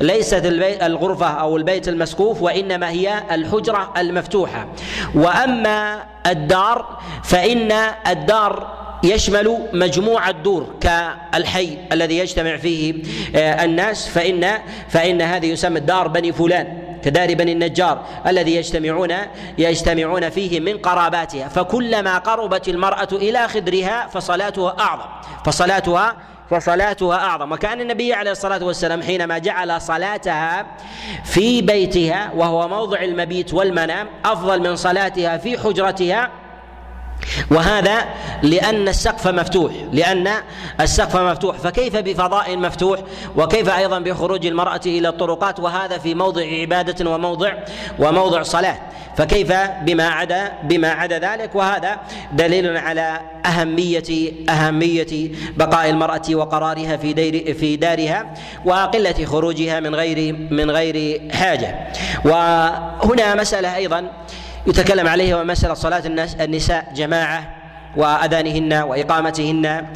ليست الغرفة أو البيت المسقوف وإنما هي الحجرة المفتوحة. وأما الدار فإن الدار يشمل مجموع الدور كالحي الذي يجتمع فيه آه، الناس فإن فإن هذه يسمى الدار بني فلان كدار بني النجار الذي يجتمعون يجتمعون فيه من قراباتها فكلما قربت المرأة إلى خدرها فصلاتها أعظم فصلاتها فصلاتها أعظم. وكأن النبي عليه الصلاة والسلام حينما جعل صلاتها في بيتها وهو موضع المبيت والمنام أفضل من صلاتها في حجرتها وهذا لأن السقف مفتوح لأن السقف مفتوح. فكيف بفضاء مفتوح؟ وكيف أيضا بخروج المرأة إلى الطرقات؟ وهذا في موضع عبادة وموضع وموضع صلاة. فكيف بما عدا بما عدا ذلك؟ وهذا دليل على أهمية أهمية بقاء المرأة وقرارها في دير في دارها وقلة خروجها من غير من غير حاجة. وهنا مسألة أيضا يتكلم عليه ومسألة صلاة النساء جماعة وأذانهن وإقامتهن.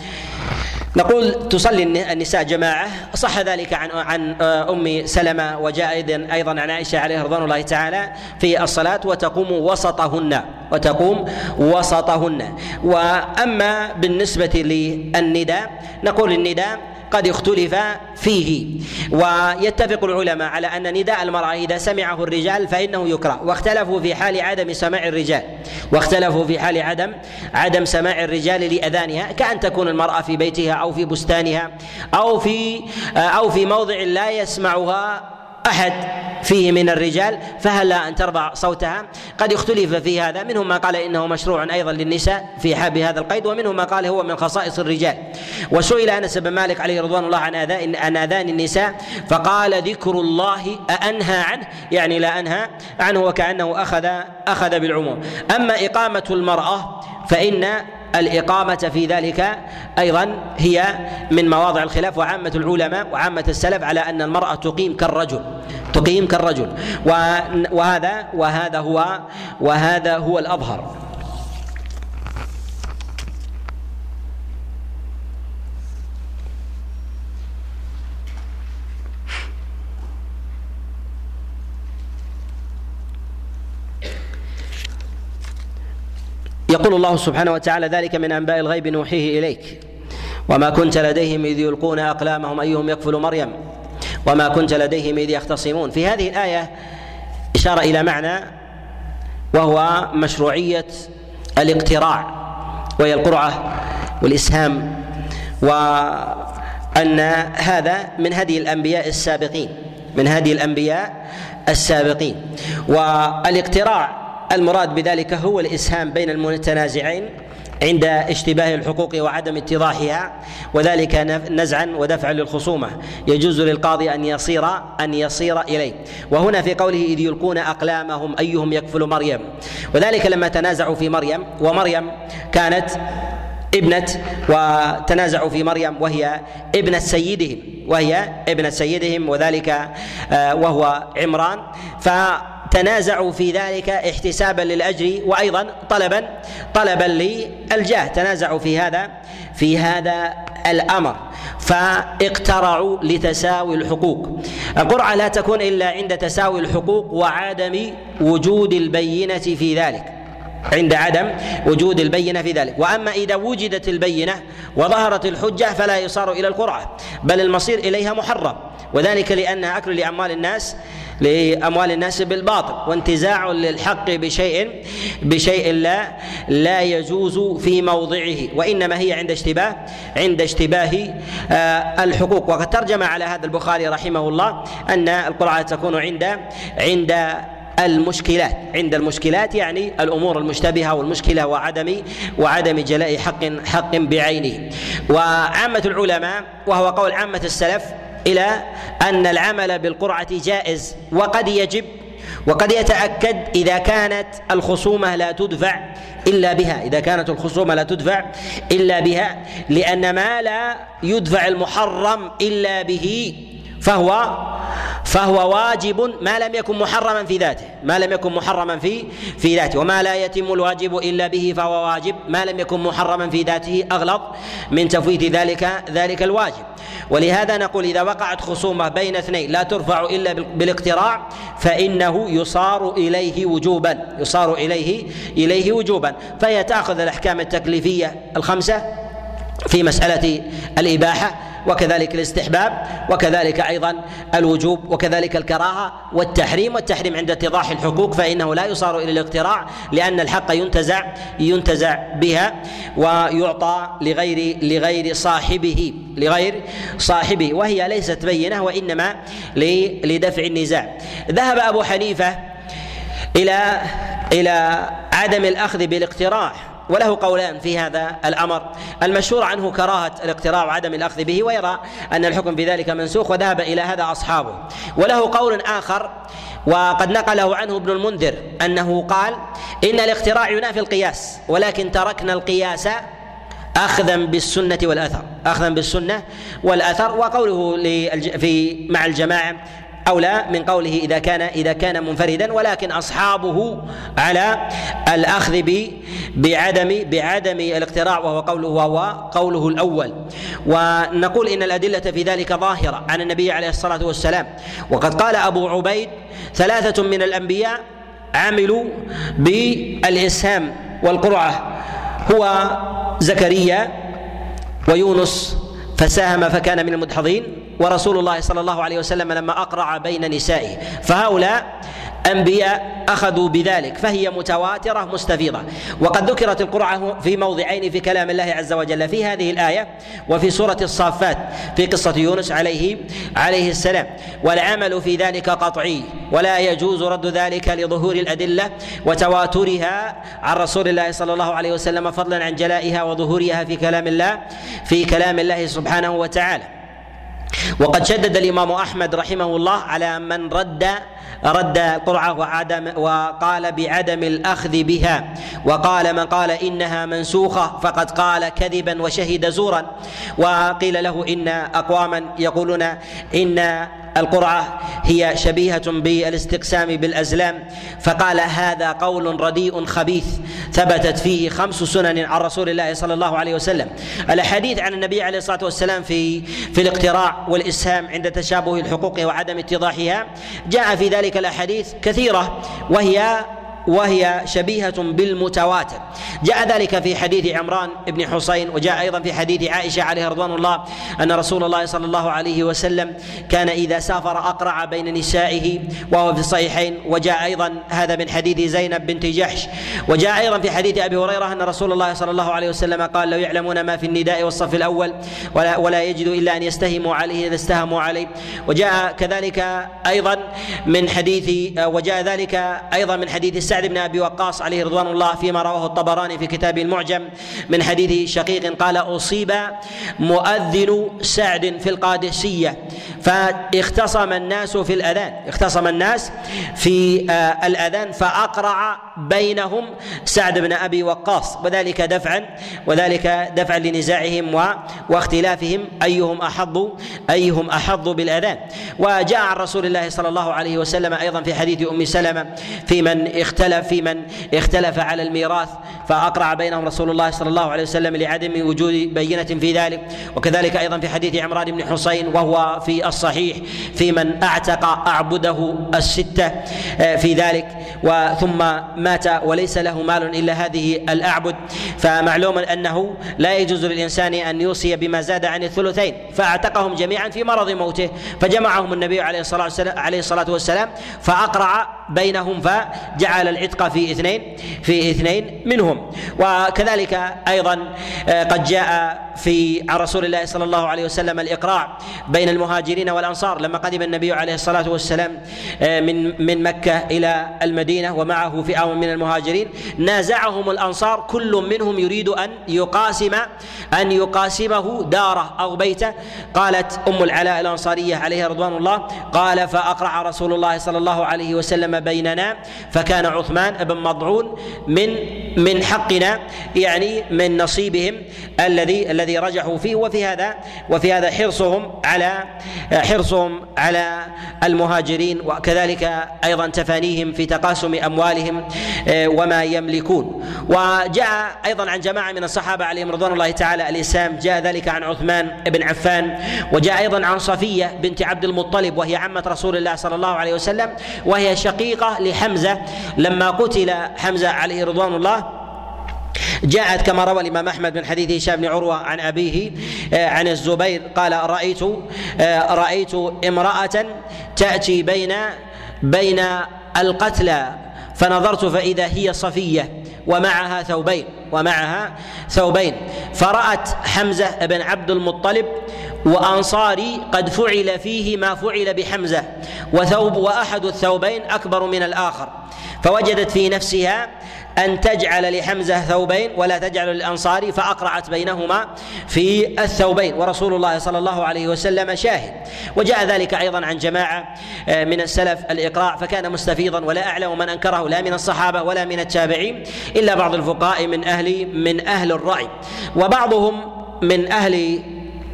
نقول تصلي النساء جماعة. صح ذلك عن عن أم سلمة وجاء أيضا عن عائشة عليه رضوان الله تعالى في الصلاة وتقوم وسطهن وتقوم وسطهن. وأما بالنسبة للنداء نقول النداء قد اختلف فيه. ويتفق العلماء على أن نداء المرأة إذا سمعه الرجال فإنه يكره. واختلفوا في حال عدم سماع الرجال. واختلفوا في حال عدم عدم سماع الرجال لأذانها. كأن تكون المرأة في بيتها أو في بستانها أو في أو في موضع لا يسمعها أحد فيه من الرجال فهل أن ترفع صوتها؟ قد اختلف في هذا منهم ما قال إنه مشروع أيضا للنساء في حاب هذا القيد ومنهم ما قال هو من خصائص الرجال. وسئل أنس بن مالك عليه رضوان الله عن آذان عن آذان النساء فقال ذكر الله أأنهى عنه يعني لا أنهى عنه وكأنه أخذ أخذ بالعموم. أما إقامة المرأة فإن الإقامة في ذلك أيضا هي من مواضع الخلاف وعامة العلماء وعامة السلف على أن المرأة تقيم كالرجل تقيم كالرجل. وهذا وهذا هو وهذا هو الأظهر. يقول الله سبحانه وتعالى ذلك من أنباء الغيب نوحيه إليك. وما كنت لديهم إذ يلقون أقلامهم أيهم يكفل مريم. وما كنت لديهم إذ يختصمون. في هذه الآية إشارة إلى معنى وهو مشروعية الاقتراع وهي القرعه والإسهام وأن هذا من هدي الأنبياء السابقين من هدي الأنبياء السابقين. والإقتراع المراد بذلك هو الإسهام بين المتنازعين عند اشتباه الحقوق وعدم اتضاحها وذلك نزعا ودفعا للخصومة. يجوز للقاضي أن يصير أن يصير إليه. وهنا في قوله إذ يلقون أقلامهم أيهم يكفل مريم. وذلك لما تنازعوا في مريم ومريم كانت ابنة وتنازعوا في مريم وهي ابنة سيدهم وهي ابنة سيدهم وذلك آه، وهو عمران. ف تنازعوا في ذلك احتسابا للأجر وأيضا طلبا طلبا للجاه. تنازعوا في هذا في هذا الأمر. فاقترعوا لتساوي الحقوق. القرعه لا تكون إلا عند تساوي الحقوق وعدم وجود البينة في ذلك. عند عدم وجود البينة في ذلك. وأما إذا وجدت البينة وظهرت الحجة فلا يصار إلى القرعة بل المصير إليها محرم. وذلك لأنها أكل لأموال الناس. لأموال الناس بالباطل وانتزاع للحق بشيء بشيء لا لا يجوز في موضعه وإنما هي عند اشتباه عند اشتباه آه، الحقوق. وقد ترجم على هذا البخاري رحمه الله أن القرعه تكون عند عند المشكلات عند المشكلات يعني الأمور المشتبهة والمشكلة وعدم وعدم جلاء حق حق بعينه. وعامة العلماء وهو قول عامة السلف إلى أن العمل بالقرعة جائز وقد يجب وقد يتأكد إذا كانت الخصومة لا تدفع إلا بها إذا كانت الخصومة لا تدفع إلا بها لأن ما لا يدفع المحرم إلا به فهو فهو واجب ما لم يكن محرما في ذاته ما لم يكن محرما في في ذاته وما لا يتم الواجب إلا به فهو واجب ما لم يكن محرما في ذاته اغلط من تفويت ذلك ذلك الواجب. ولهذا نقول إذا وقعت خصومة بين اثنين لا ترفع إلا بالاقتراع فإنه يصار إليه وجوبا يصار إليه إليه وجوبا. فهي تأخذ الأحكام التكليفية الخمسة في مسألة الإباحة. وكذلك الاستحباب وكذلك أيضا الوجوب وكذلك الكراهة والتحريم والتحريم عند اتضاح الحقوق فإنه لا يصار إلى الاقتراع لأن الحق ينتزع ينتزع بها ويعطى لغير لغير صاحبه لغير صاحبه وهي ليست بينة وإنما لدفع النزاع. ذهب أبو حنيفة إلى إلى عدم الأخذ بالاقتراح وله قولان في هذا الأمر. المشهور عنه كراهة الاقتراع وعدم الأخذ به ويرى أن الحكم في ذلك منسوخ وذهب إلى هذا أصحابه. وله قول آخر وقد نقله عنه ابن المنذر أنه قال إن الاقتراع ينافي القياس ولكن تركنا القياس اخذا بالسنة والأثر. اخذا بالسنة والأثر وقوله في مع الجماعة أولى من قوله إذا كان إذا كان منفردا ولكن أصحابه على الأخذ بعدم بعدم الاقتراع وهو قوله وهو قوله الأول. ونقول إن الأدلة في ذلك ظاهرة عن النبي عليه الصلاة والسلام. وقد قال أبو عبيد ثلاثة من الأنبياء عملوا بالإسهام والقرعة. هو زكريا ويونس فساهم فكان من المدحضين. ورسول الله صلى الله عليه وسلم لما أقرع بين نسائه. فهؤلاء أنبياء أخذوا بذلك فهي متواترة مستفيضة. وقد ذكرت القرعة في موضعين في كلام الله عز وجل في هذه الآية وفي سورة الصافات في قصة يونس عليه عليه السلام. والعمل في ذلك قطعي ولا يجوز رد ذلك لظهور الأدلة وتواترها عن رسول الله صلى الله عليه وسلم فضلا عن جلائها وظهورها في كلام الله في كلام الله سبحانه وتعالى. وقد شدد الإمام أحمد رحمه الله على من رد رد القرعه وعدم وقال بعدم الأخذ بها. وقال من قال إنها منسوخة فقد قال كذبا وشهد زورا. وقيل له إن أقواما يقولون إن القرعة هي شبيهة بالاستقسام بالأزلام. فقال هذا قول رديء خبيث ثبتت فيه خمس سنن عن رسول الله صلى الله عليه وسلم. الأحاديث عن النبي عليه الصلاة والسلام في في الاقتراع والإسهام عند تشابه الحقوق وعدم اتضاحها جاء في ذلك الأحاديث كثيرة وهي وهي شبيهة بالمتواتر. جاء ذلك في حديث عمران بن حسين وجاء أيضا في حديث عائشة عليه رضوان الله أن رسول الله صلى الله عليه وسلم كان إذا سافر أقرع بين نسائه وهو في الصحيحين وجاء أيضا هذا من حديث زينب بنت جحش. وجاء أيضا في حديث أبي هريرة أن رسول الله صلى الله عليه وسلم قال لو يعلمون ما في النداء والصف الأول ولا, ولا يجدوا إلا أن يستهموا عليه إذا استهموا عليه. وجاء كذلك أيضا من حديث وجاء ذلك أيضا من حديث سعد بن أبي وقاص عليه رضوان الله فيما رواه الطبراني في كتابه المعجم من حديث شقيق قال أصيب مؤذن سعد في القادسية فاختصم الناس في الأذان اختصم الناس في آه، الأذان فأقرع بينهم سعد بن أبي وقاص وذلك دفعا وذلك دفعا لنزاعهم واختلافهم أيهم أحظ أيهم أحظ بالأذان. وجاء عن رسول الله صلى الله عليه وسلم أيضا في حديث أم سلمة في من اختلف في من؟ اختلف على الميراث فأقرع بينهم رسول الله صلى الله عليه وسلم لعدم وجود بينة في ذلك. وكذلك أيضا في حديث عمران بن حسين وهو في الصحيح في من أعتق أعبده الستة آه، في ذلك. وثم مات وليس له مال إلا هذه الأعبد. فمعلوم أنه لا يجوز للإنسان أن يوصي بما زاد عن الثلثين. فأعتقهم جميعا في مرض موته فجمعهم النبي عليه الصلاة والسلام فأقرع بينهم فجعل العتق في اثنين في اثنين منهم. وكذلك أيضا آه، قد جاء في عن رسول الله صلى الله عليه وسلم الإقراع بين المهاجرين والأنصار. لما قدم النبي عليه الصلاة والسلام آه، من من مكة إلى المدينة ومعه فئة من المهاجرين نازعهم الأنصار كل منهم يريد أن يقاسم أن يقاسمه داره أو بيته. قالت أم العلاء الأنصارية عليها رضوان الله قال فأقرع رسول الله صلى الله عليه وسلم بيننا فكان عثمان بن مضعون من من حقنا يعني من نصيبهم الذي الذي رجحوا فيه وفي هذا وفي هذا حرصهم على حرصهم على المهاجرين وكذلك أيضا تفانيهم في تقاسم أموالهم آه، وما يملكون. وجاء أيضا عن جماعة من الصحابة عليهم رضوان الله تعالى الإسلام جاء ذلك عن عثمان بن عفان وجاء أيضا عن صفية بنت عبد المطلب وهي عمة رسول الله صلى الله عليه وسلم وهي شقيقة لحمزة لما قتل حمزة عليه رضوان الله. جاءت كما روى الإمام أحمد من حديث هشام بن عروة عن أبيه آه، عن الزبير قال رأيت آه، رأيت امرأة تأتي بين بين القتلى فنظرت فإذا هي صفية ومعها ثوبين. ومعها ثوبين. فرأت حمزة بن عبد المطلب وأنصاري قد فعل فيه ما فعل بحمزة وثوب وأحد الثوبين أكبر من الآخر. فوجدت في نفسها أن تجعل لحمزة ثوبين ولا تجعل للأنصار فأقرعت بينهما في الثوبين. ورسول الله صلى الله عليه وسلم شاهد. وجاء ذلك أيضا عن جماعة آه، من السلف الإقراع فكان مستفيضا ولا أعلم من أنكره لا من الصحابة ولا من التابعين إلا بعض الفقهاء من أهل من أهل الرأي. وبعضهم من أهل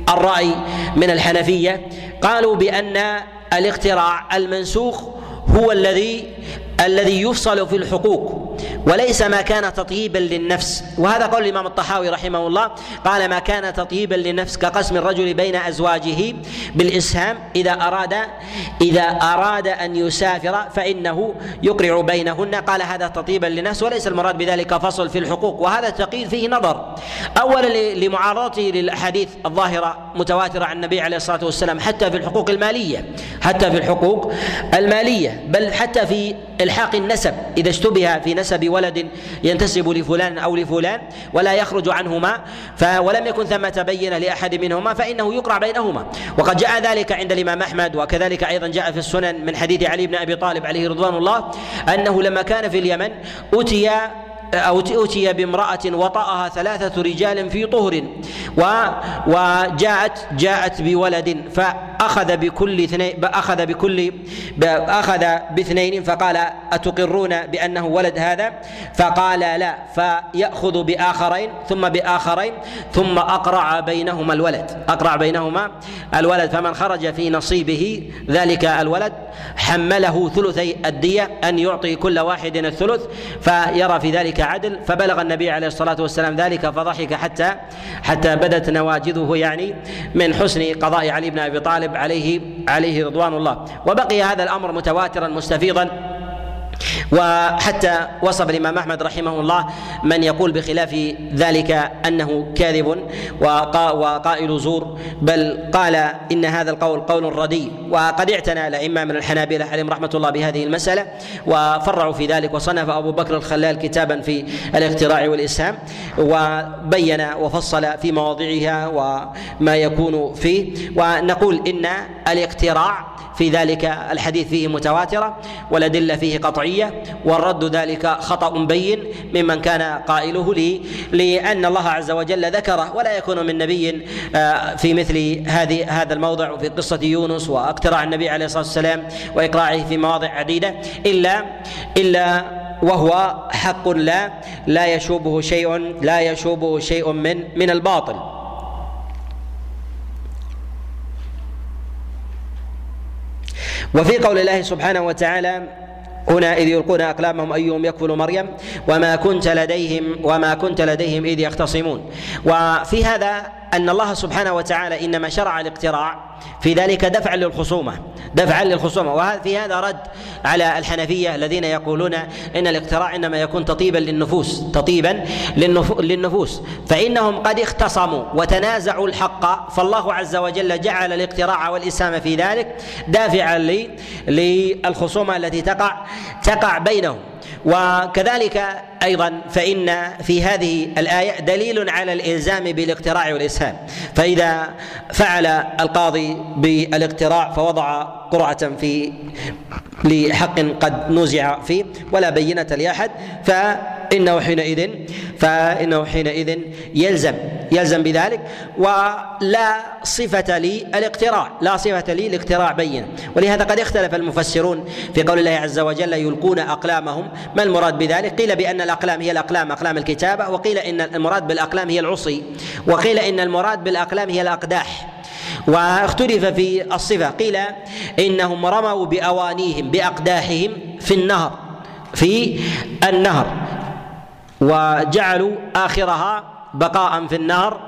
الرأي من الحنفية قالوا بأن الاقتراع المنسوخ هو الذي الذي يفصل في الحقوق. وليس ما كان تطييبا للنفس. وهذا قول الإمام الطحاوي رحمه الله قال ما كان تطييبا للنفس كقسم الرجل بين أزواجه بالإسهام إذا أراد إذا أراد أن يسافر فإنه يقرع بينهن. قال هذا تطيبا للنفس وليس المراد بذلك فصل في الحقوق. وهذا التقييد فيه نظر. اولا لمعارضته للأحاديث الظاهرة متواترة عن النبي عليه الصلاة والسلام حتى في الحقوق المالية حتى في الحقوق المالية بل حتى في إلحاق النسب إذا اشتبه في نسب ولد ينتسب لفلان أو لفلان ولا يخرج عنهما ولم يكن ثمة بينه لأحد منهما فإنه يقرع بينهما. وقد جاء ذلك عند الإمام أحمد وكذلك أيضا جاء في السنن من حديث علي بن أبي طالب عليه رضوان الله أنه لما كان في اليمن أتي أو أتي بامرأة وطأها ثلاثة رجال في طهر و وجاءت جاءت بولد فأخذ بكل اثنين أخذ بكل أخذ باثنين فقال أتقرون بأنه ولد هذا؟ فقال لا فيأخذ بآخرين ثم بآخرين ثم أقرع بينهما الولد. أقرع بينهما الولد فمن خرج في نصيبه ذلك الولد حمله ثلثي الدية أن يعطي كل واحد الثلث فيرى في ذلك عدل فبلغ النبي عليه الصلاة والسلام ذلك فضحك حتى حتى بدت نواجذه يعني من حسن قضاء علي بن أبي طالب عليه عليه رضوان الله. وبقي هذا الأمر متواترا مستفيضا. وحتى وصف الإمام أحمد رحمه الله من يقول بخلاف ذلك أنه كاذب وقائل زور بل قال إن هذا القول قول ردي. وقد اعتنى الأئمة من الحنابلة عليهم رحمة الله بهذه المسألة وفرعوا في ذلك وصنف أبو بكر الخلال كتابا في الاختراع والإسهام وبين وفصل في مواضعها وما يكون فيه. ونقول إن الاقتراع في ذلك الحديث فيه متواترة والأدلة فيه قطعية والرد ذلك خطأ بين ممن كان قائله لي لأن الله عز وجل ذكره ولا يكون من نبي آه، في مثل هذه هذا الموضع وفي قصة يونس واقتراع النبي عليه الصلاة والسلام وإقراعه في مواضع عديدة إلا إلا وهو حق لا لا يشوبه شيء لا يشوبه شيء من من الباطل. وفي قول الله سبحانه وتعالى هنا إذ يلقون أقلامهم أيهم يكفل مريم وما كنت لديهم وما كنت لديهم إذ يختصمون. وفي هذا أن الله سبحانه وتعالى إنما شرع الاقتراع في ذلك دفعا للخصومة دفعا للخصومة. وفي هذا رد على الحنفية الذين يقولون إن الاقتراع إنما يكون تطيبا للنفوس تطيبا للنفوس. فإنهم قد اختصموا وتنازعوا الحق فالله عز وجل جعل الاقتراع والإسامة في ذلك دافعا للخصومة التي تقع تقع بينهم. وكذلك أيضا فإن في هذه الآية دليل على الإلزام بالاقتراع والإسهام. فإذا فعل القاضي بالاقتراع فوضع قرعة في لحق قد نزع فيه ولا بينة لأحد ف انه حينئذ فإنه حينئذ يلزم يلزم بذلك. ولا صفة لي الاقتراع لا صفة لي الاقتراع بين. ولهذا قد اختلف المفسرون في قول الله عز وجل يلقون أقلامهم ما المراد بذلك؟ قيل بأن الأقلام هي الأقلام أقلام الكتابة وقيل إن المراد بالأقلام هي العصي وقيل إن المراد بالأقلام هي الأقداح واختلف في الصفة قيل إنهم رموا بأوانيهم بأقداحهم في النهر في النهر وجعلوا آخرها بقاء في النار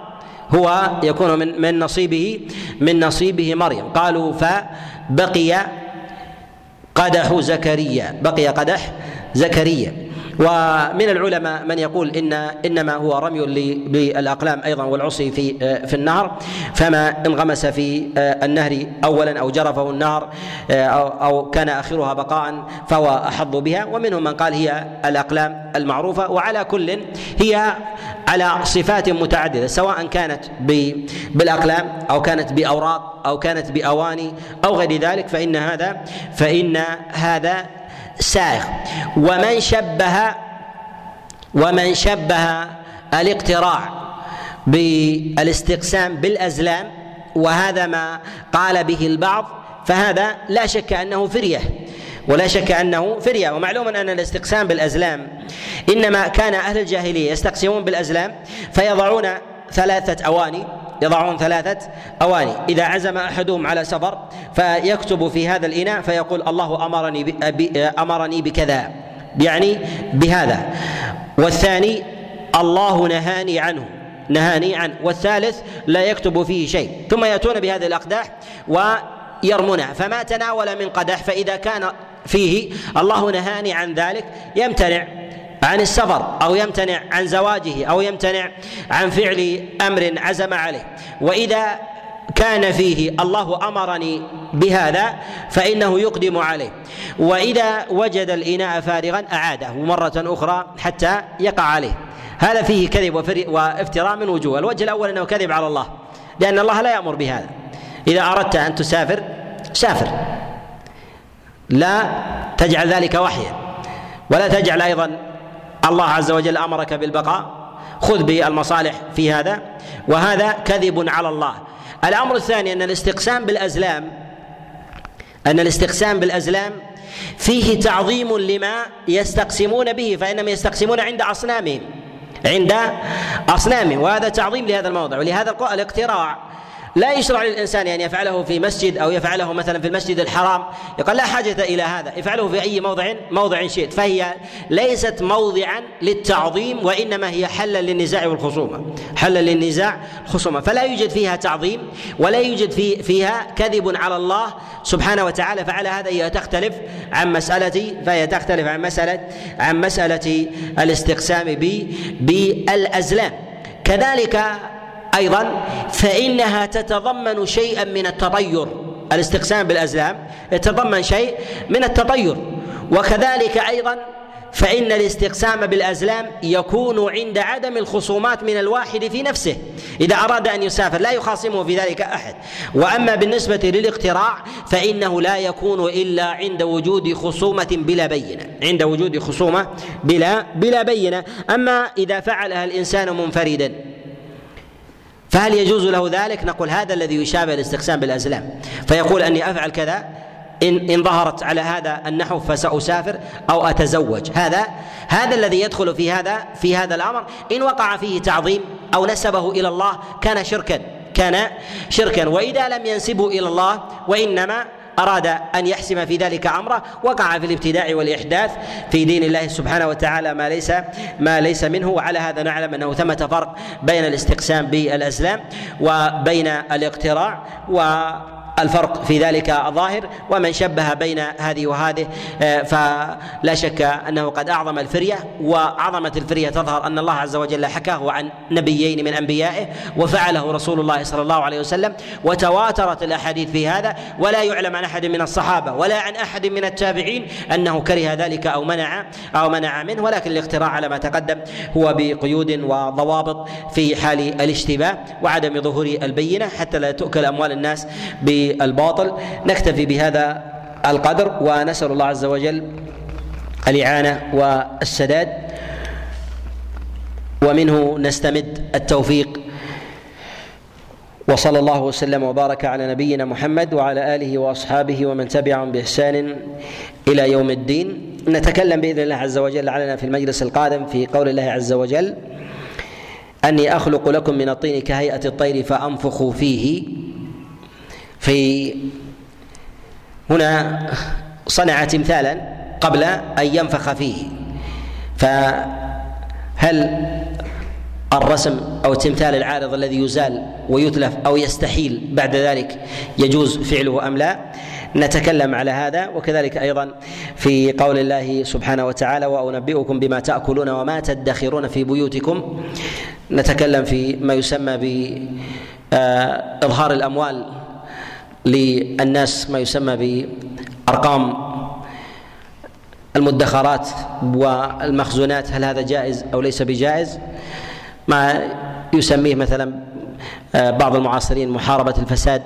هو يكون من من نصيبه من نصيبه مريم. قالوا فبقي قدح زكريا بقي قدح زكريا. ومن العلماء من يقول ان إنما هو رمي بالاقلام أيضا والعصي في في النهر. فما انغمس في النهر اولا أو جرفه النهر أو كان آخرها بقاء فهو أحظ بها. ومنهم من قال هي الأقلام المعروفة. وعلى كل هي على صفات متعددة سواء كانت بالأقلام أو كانت بأوراق أو كانت بأواني أو غير ذلك فإن هذا فإن هذا سائغ. ومن شبه ومن شبه الاقتراع بالاستقسام بالأزلام وهذا ما قال به البعض فهذا لا شك أنه فرية. ولا شك أنه فرية. ومعلوم أن الاستقسام بالأزلام إنما كان أهل الجاهلية يستقسمون بالأزلام فيضعون ثلاثة أواني. يضعون ثلاثة أواني. إذا عزم أحدهم على سفر فيكتب في هذا الإناء فيقول الله أمرني أمرني بكذا. يعني بهذا. والثاني الله نهاني عنه. نهاني عنه. والثالث لا يكتب فيه شيء. ثم يأتون بهذه الأقداح ويرمونها فما تناول من قدح فإذا كان فيه الله نهاني عن ذلك يمتنع. عن السفر أو يمتنع عن زواجه أو يمتنع عن فعل أمر عزم عليه. وإذا كان فيه الله أمرني بهذا فإنه يقدم عليه. وإذا وجد الإناء فارغا أعاده مرة أخرى حتى يقع عليه. هذا فيه كذب وافتراء من وجوه. الوجه الأول أنه كذب على الله لأن الله لا يأمر بهذا. إذا أردت أن تسافر سافر. لا تجعل ذلك وحيا. ولا تجعل أيضا الله عز وجل أمرك بالبقاء. خذ بالمصالح في هذا. وهذا كذب على الله. الأمر الثاني أن الاستقسام بالأزلام أن الاستقسام بالأزلام فيه تعظيم لما يستقسمون به فانهم يستقسمون عند أصنامهم عند أصنامهم. وهذا تعظيم لهذا الموضع. ولهذا الاقتراع لا يشرع للإنسان أن يفعله في مسجد أو يفعله مثلا في المسجد الحرام. يقول لا حاجة إلى هذا. افعله في أي موضع موضع شئت. فهي ليست موضعا للتعظيم وإنما هي حلا للنزاع والخصومة. حلا للنزاع خصومه فلا يوجد فيها تعظيم ولا يوجد في فيها كذب على الله سبحانه وتعالى. فعلى هذا هي تختلف عن مسألة فهي تختلف عن مسألة عن مسألة الاستقسام بالأزلام. كذلك أيضا فإنها تتضمن شيئا من التطير الاستقسام بالأزلام يتضمن شيء من التطير. وكذلك أيضا فإن الاستقسام بالأزلام يكون عند عدم الخصومات من الواحد في نفسه. إذا أراد أن يسافر لا يخاصمه في ذلك أحد. وأما بالنسبة للاقتراع فإنه لا يكون إلا عند وجود خصومة بلا بينة. عند وجود خصومة بلا بلا بينة. أما إذا فعلها الإنسان منفردا فهل يجوز له ذلك؟ نقول هذا الذي يشابه الاستقسام بالأزلام. فيقول أني أفعل كذا إن إن ظهرت على هذا النحو فسأسافر أو أتزوج. هذا هذا الذي يدخل في هذا في هذا الأمر. إن وقع فيه تعظيم أو نسبه إلى الله كان شركا كان شركا. وإذا لم ينسبه إلى الله وإنما أراد أن يحسم في ذلك أمره وقع في الابتداع والإحداث في دين الله سبحانه وتعالى ما ليس ما ليس منه وعلى هذا نعلم أنه ثمة فرق بين الاستقسام بالأزلام وبين الاقتراع و الفرق في ذلك ظاهر ومن شبه بين هذه وهذه آه، فلا شك أنه قد أعظم الفرية وعظمه الفرية تظهر أن الله عز وجل حكاه عن نبيين من أنبيائه وفعله رسول الله صلى الله عليه وسلم وتواترت الأحاديث في هذا ولا يعلم عن أحد من الصحابة ولا عن أحد من التابعين أنه كره ذلك أو منع أو منع منه ولكن الاختراع على ما تقدم هو بقيود وضوابط في حال الاشتباه وعدم ظهور البينة حتى لا تؤكل أموال الناس ب بالباطل نكتفي بهذا القدر ونسأل الله عز وجل الإعانة والسداد. ومنه نستمد التوفيق. وصلى الله وسلم وبارك على نبينا محمد وعلى آله وأصحابه ومن تبعهم بإحسان إلى يوم الدين. نتكلم بإذن الله عز وجل علينا في المجلس القادم في قول الله عز وجل أني أخلق لكم من الطين كهيئة الطير فانفخ فيه في هنا صنع تمثالا قبل أن ينفخ فيه فهل الرسم أو التمثال العارض الذي يزال ويتلف أو يستحيل بعد ذلك يجوز فعله أم لا؟ نتكلم على هذا وكذلك أيضا في قول الله سبحانه وتعالى وأنبئكم بما تأكلون وما تدخرون في بيوتكم نتكلم في ما يسمى بإظهار الأموال للناس ما يسمى بأرقام المدخرات والمخزونات هل هذا جائز أو ليس بجائز؟ ما يسميه مثلا آه، بعض المعاصرين محاربة الفساد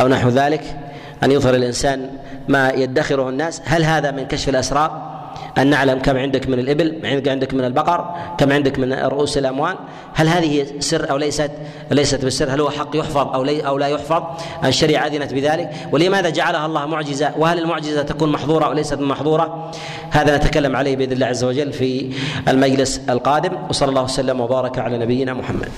أو نحو ذلك أن يظهر الإنسان ما يدخره الناس. هل هذا من كشف الأسرار؟ أن نعلم كم عندك من الإبل كم عندك من البقر كم عندك من رؤوس الأموال. هل هذه سر أو ليست؟ ليست بالسر. هل هو حق يحفظ أو لي أو لا يحفظ؟ الشريعة أذنت بذلك. ولماذا جعلها الله معجزة؟ وهل المعجزة تكون محظورة أو ليست محظورة؟ هذا نتكلم عليه بإذن الله عز وجل في المجلس القادم. وصلى الله وسلم وبارك على نبينا محمد.